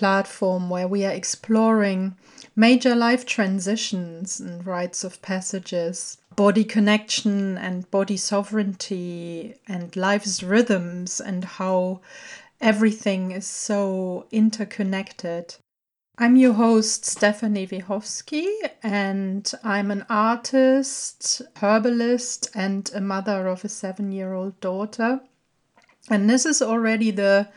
platform where we are exploring major life transitions and rites of passages, body connection and body sovereignty, and life's rhythms, and how everything is so interconnected. I'm your host, Stephanie Wiechowski, and I'm an artist, herbalist, and a mother of a seven year old daughter. And this is already the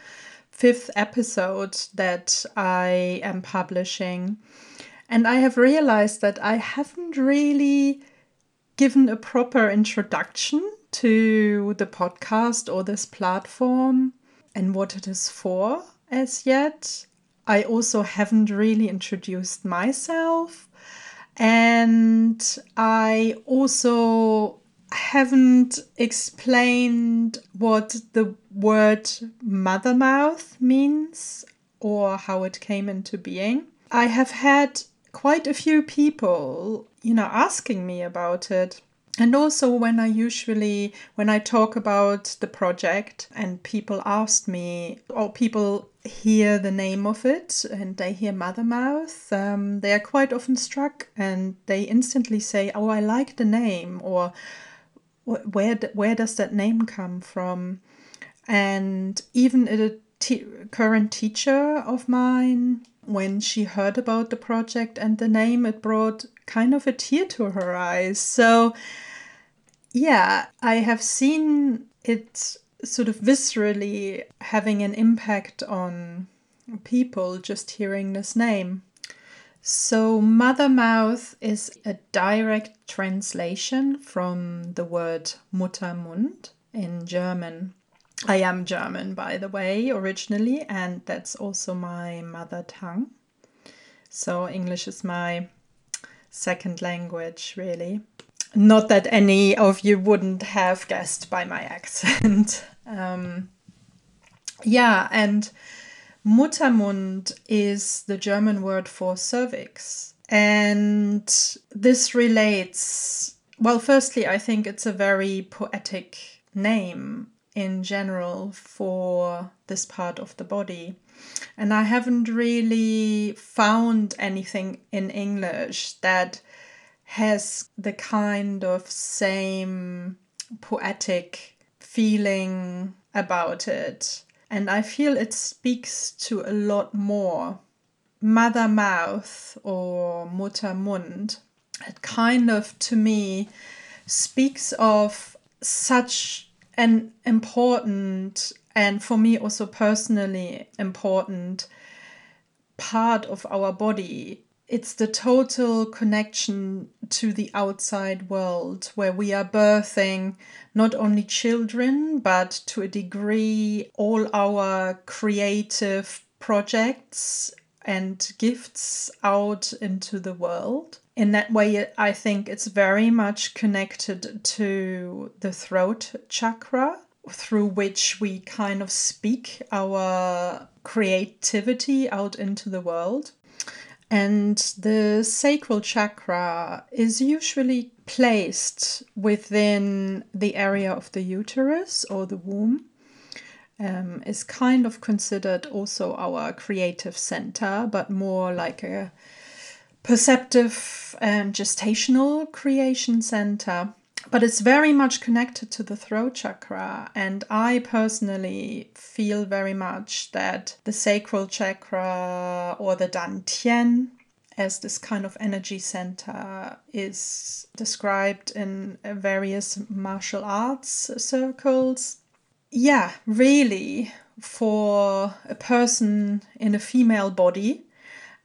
fifth episode that I am publishing. And I have realized that I haven't really given a proper introduction to the podcast or this platform and what it is for as yet. I also haven't really introduced myself. And I also haven't explained what the word mother mouth means or how it came into being. I have had quite a few people, you know, asking me about it. And also when I usually when I talk about the project and people ask me or people hear the name of it and they hear mother mouth, um, they are quite often struck and they instantly say, "Oh, I like the name," or where where does that name come from? And even a t- current teacher of mine, when she heard about the project and the name, it brought kind of a tear to her eyes. So, yeah, I have seen it sort of viscerally having an impact on people just hearing this name. So, mother mouth is a direct translation from the word Muttermund in German. I am German, by the way, originally, and that's also my mother tongue. So, English is my second language, really. Not that any of you wouldn't have guessed by my accent. um, yeah, and Muttermund is the German word for cervix. And this relates, well, firstly, I think it's a very poetic name in general for this part of the body. And I haven't really found anything in English that has the kind of same poetic feeling about it. And I feel it speaks to a lot more. Mother mouth or Muttermund, it kind of to me speaks of such an important and for me also personally important part of our body. It's the total connection to the outside world where we are birthing not only children, but to a degree, all our creative projects and gifts out into the world in that way, I think it's very much connected to the throat chakra, through which we kind of speak our creativity out into the world. And the sacral chakra is usually placed within the area of the uterus or the womb. Um, is kind of considered also our creative center, but more like a perceptive and gestational creation center but it's very much connected to the throat chakra. And I personally feel very much that the sacral chakra or the dantian, as this kind of energy center, is described in various martial arts circles. Yeah, really, for a person in a female body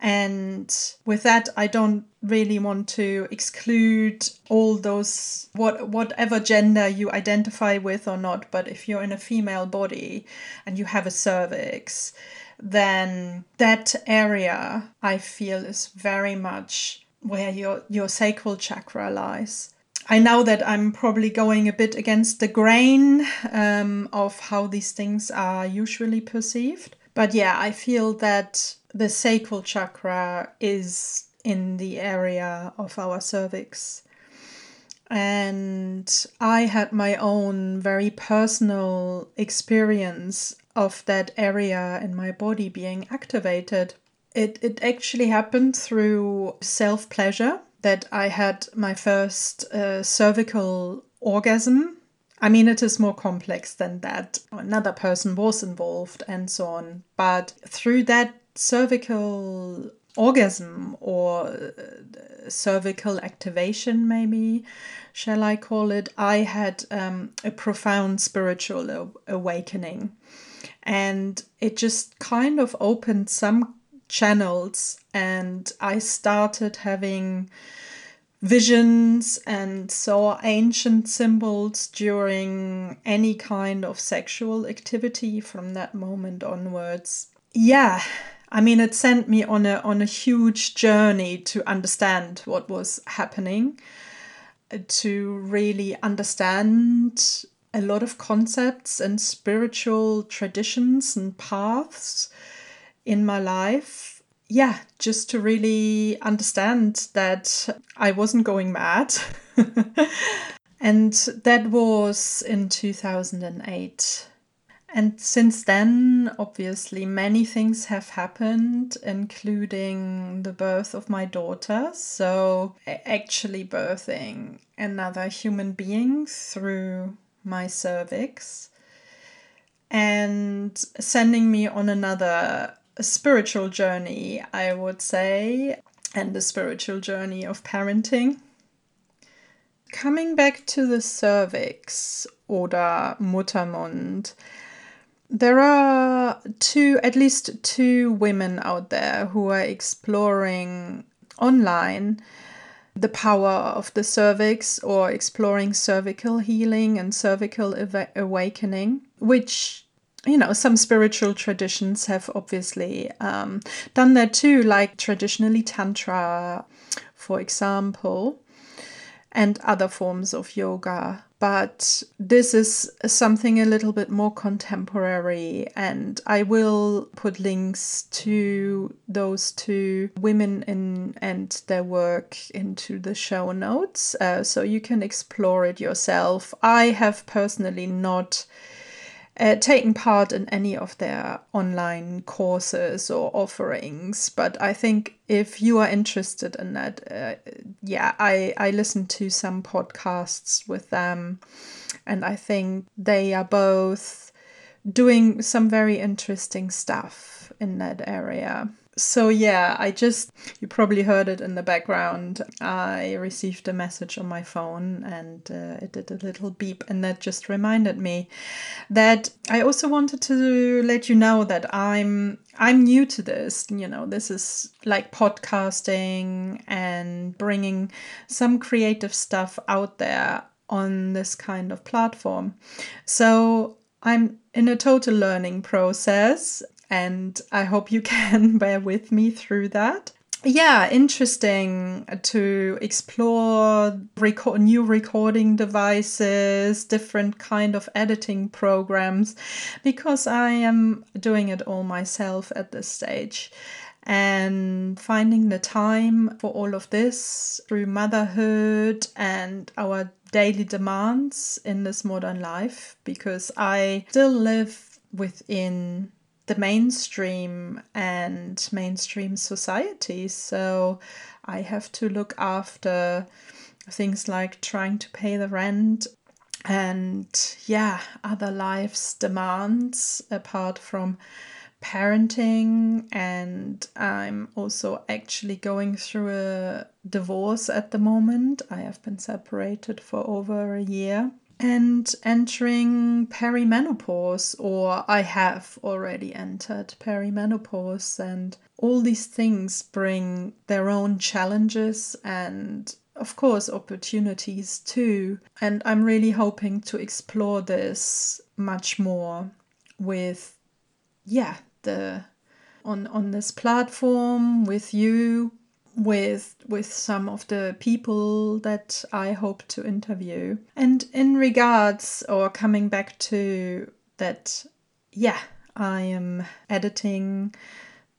and with that, I don't really want to exclude all those what whatever gender you identify with or not. But if you're in a female body and you have a cervix, then that area I feel is very much where your your sacral chakra lies. I know that I'm probably going a bit against the grain um, of how these things are usually perceived. But yeah, I feel that the sacral chakra is in the area of our cervix. And I had my own very personal experience of that area in my body being activated. It, it actually happened through self pleasure that I had my first uh, cervical orgasm. I mean, it is more complex than that. Another person was involved and so on. But through that cervical orgasm or uh, cervical activation, maybe, shall I call it, I had um, a profound spiritual awakening. And it just kind of opened some channels, and I started having visions and saw ancient symbols during any kind of sexual activity from that moment onwards. Yeah, I mean it sent me on a on a huge journey to understand what was happening, to really understand a lot of concepts and spiritual traditions and paths in my life yeah, just to really understand that I wasn't going mad. and that was in 2008. And since then, obviously, many things have happened, including the birth of my daughter. So, actually, birthing another human being through my cervix and sending me on another spiritual journey, I would say, and the spiritual journey of parenting. Coming back to the cervix oder Muttermund, there are two, at least two women out there who are exploring online the power of the cervix or exploring cervical healing and cervical awakening, which you know, some spiritual traditions have obviously um, done that too, like traditionally Tantra, for example, and other forms of yoga. But this is something a little bit more contemporary, and I will put links to those two women in and their work into the show notes, uh, so you can explore it yourself. I have personally not uh, taken part in any of their online courses or offerings. But I think if you are interested in that, uh, yeah, I, I listened to some podcasts with them, and I think they are both doing some very interesting stuff in that area. So, yeah, I just, you probably heard it in the background. I received a message on my phone and uh, it did a little beep, and that just reminded me that I also wanted to let you know that I'm I'm new to this. You know, this is like podcasting and bringing some creative stuff out there on this kind of platform. So I'm in a total learning process and I hope you can bear with me through that. Yeah, interesting to explore record new recording devices, different kind of editing programs, because I am doing it all myself at this stage and finding the time for all of this through motherhood and our daily demands in this modern life because I still live within the mainstream and mainstream society. So I have to look after things like trying to pay the rent and, yeah, other life's demands apart from parenting. And I'm also actually going through a divorce at the moment. I have been separated for over a year and entering perimenopause, or I have already entered perimenopause, and all these things bring their own challenges and of course opportunities too. And i'm really hoping to explore this much more with yeah the on on this platform with you with with some of the people that I hope to interview. And in regards or coming back to that yeah, I am editing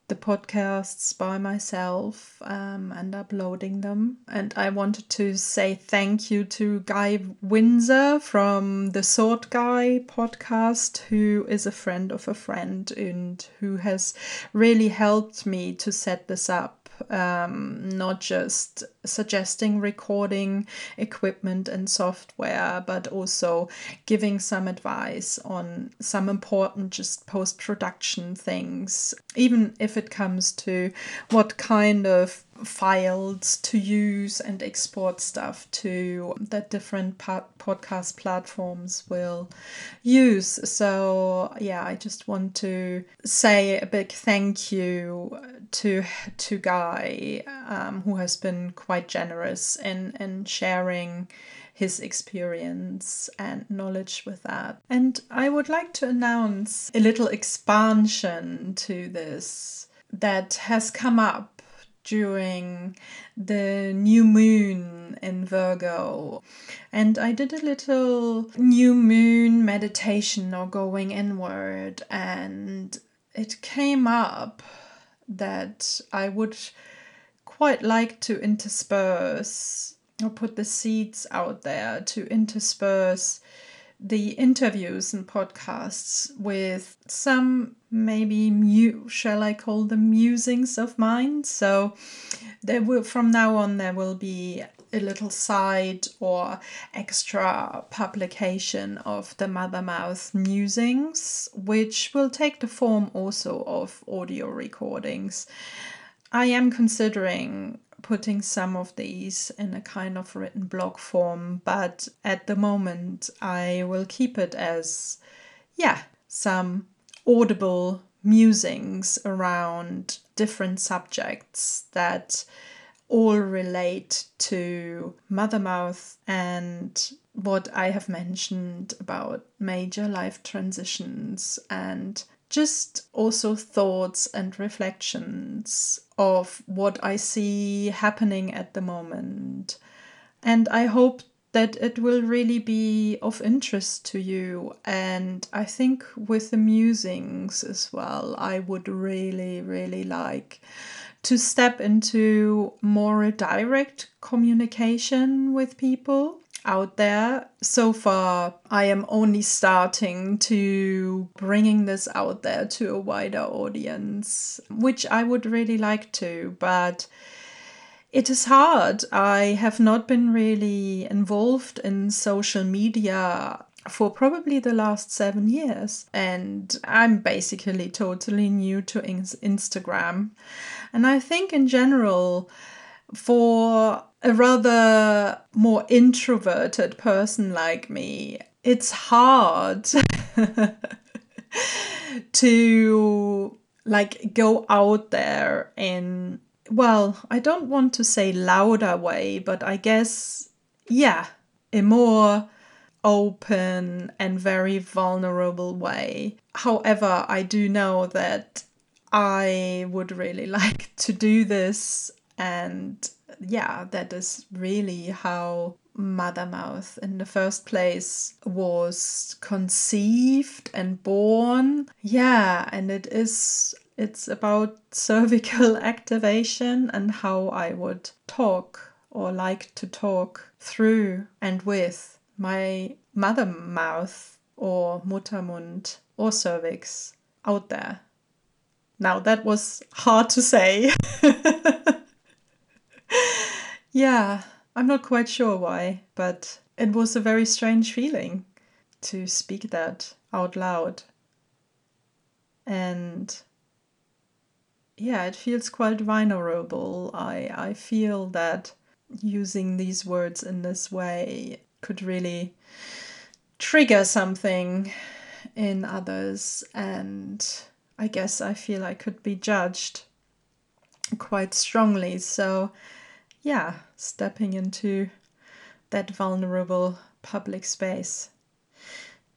the podcasts by myself um, and uploading them. And I wanted to say thank you to Guy Windsor from the Sword Guy podcast, who is a friend of a friend and who has really helped me to set this up um, not just suggesting recording equipment and software, but also giving some advice on some important just post production things, even if it comes to what kind of files to use and export stuff to that different podcast platforms will use. So yeah, I just want to say a big thank you to to Guy, um, who has been quite generous in in sharing his experience and knowledge with that. And I would like to announce a little expansion to this that has come up during the new moon in Virgo. And I did a little new moon meditation or going inward, and it came up that I would quite like to intersperse or put the seeds out there to intersperse the interviews and podcasts with some maybe mu- shall I call them musings of mine. So there will from now on there will be a little side or extra publication of the Mother Mouth musings, which will take the form also of audio recordings. I am considering putting some of these in a kind of written blog form, but at the moment I will keep it as, yeah, some audible musings around different subjects that all relate to mother mouth and what I have mentioned about major life transitions and just also thoughts and reflections of what I see happening at the moment. And I hope that it will really be of interest to you. And I think with the musings as well, I would really, really like to step into more direct communication with people out there. So far, I am only starting to bringing this out there to a wider audience, which I would really like to, but it is hard. I have not been really involved in social media for probably the last seven years. And I'm basically totally new to Instagram. And I think in general, for a rather more introverted person like me, it's hard to like go out there in well, I don't want to say louder way, but I guess yeah, a more open and very vulnerable way. However, I do know that I would really like to do this and yeah, that is really how Mother Mouth in the first place was conceived and born. Yeah, and it is it's about cervical activation and how I would talk or like to talk through and with my mother mouth or Muttermund or cervix out there. Now that was hard to say. yeah, I'm not quite sure why, but it was a very strange feeling to speak that out loud. And yeah, it feels quite vulnerable. I, I feel that using these words in this way could really trigger something in others, and I guess I feel I could be judged quite strongly. So, yeah, stepping into that vulnerable public space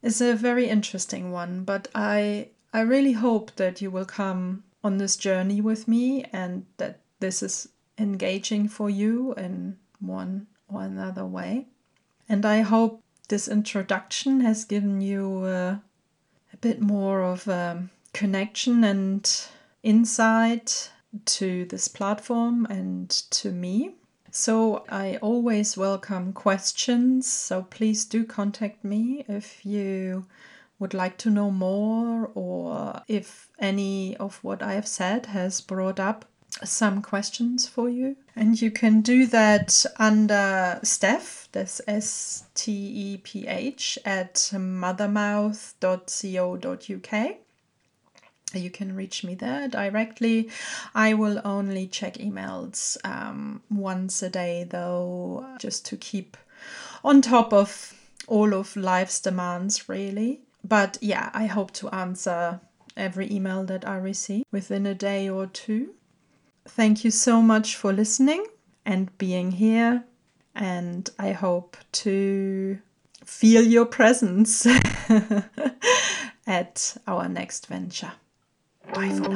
is a very interesting one, but I I really hope that you will come on this journey with me and that this is engaging for you in one or another way. And I hope this introduction has given you uh, a bit more of a connection and insight to this platform and to me. So I always welcome questions. So please do contact me if you would like to know more or if any of what I have said has brought up some questions for you. And you can do that under Steph, that's S T E P H, at mothermouth.co.uk. You can reach me there directly. I will only check emails um, once a day, though, just to keep on top of all of life's demands, really. But yeah, I hope to answer every email that I receive within a day or two. Thank you so much for listening and being here. And I hope to feel your presence at our next venture. バイだ。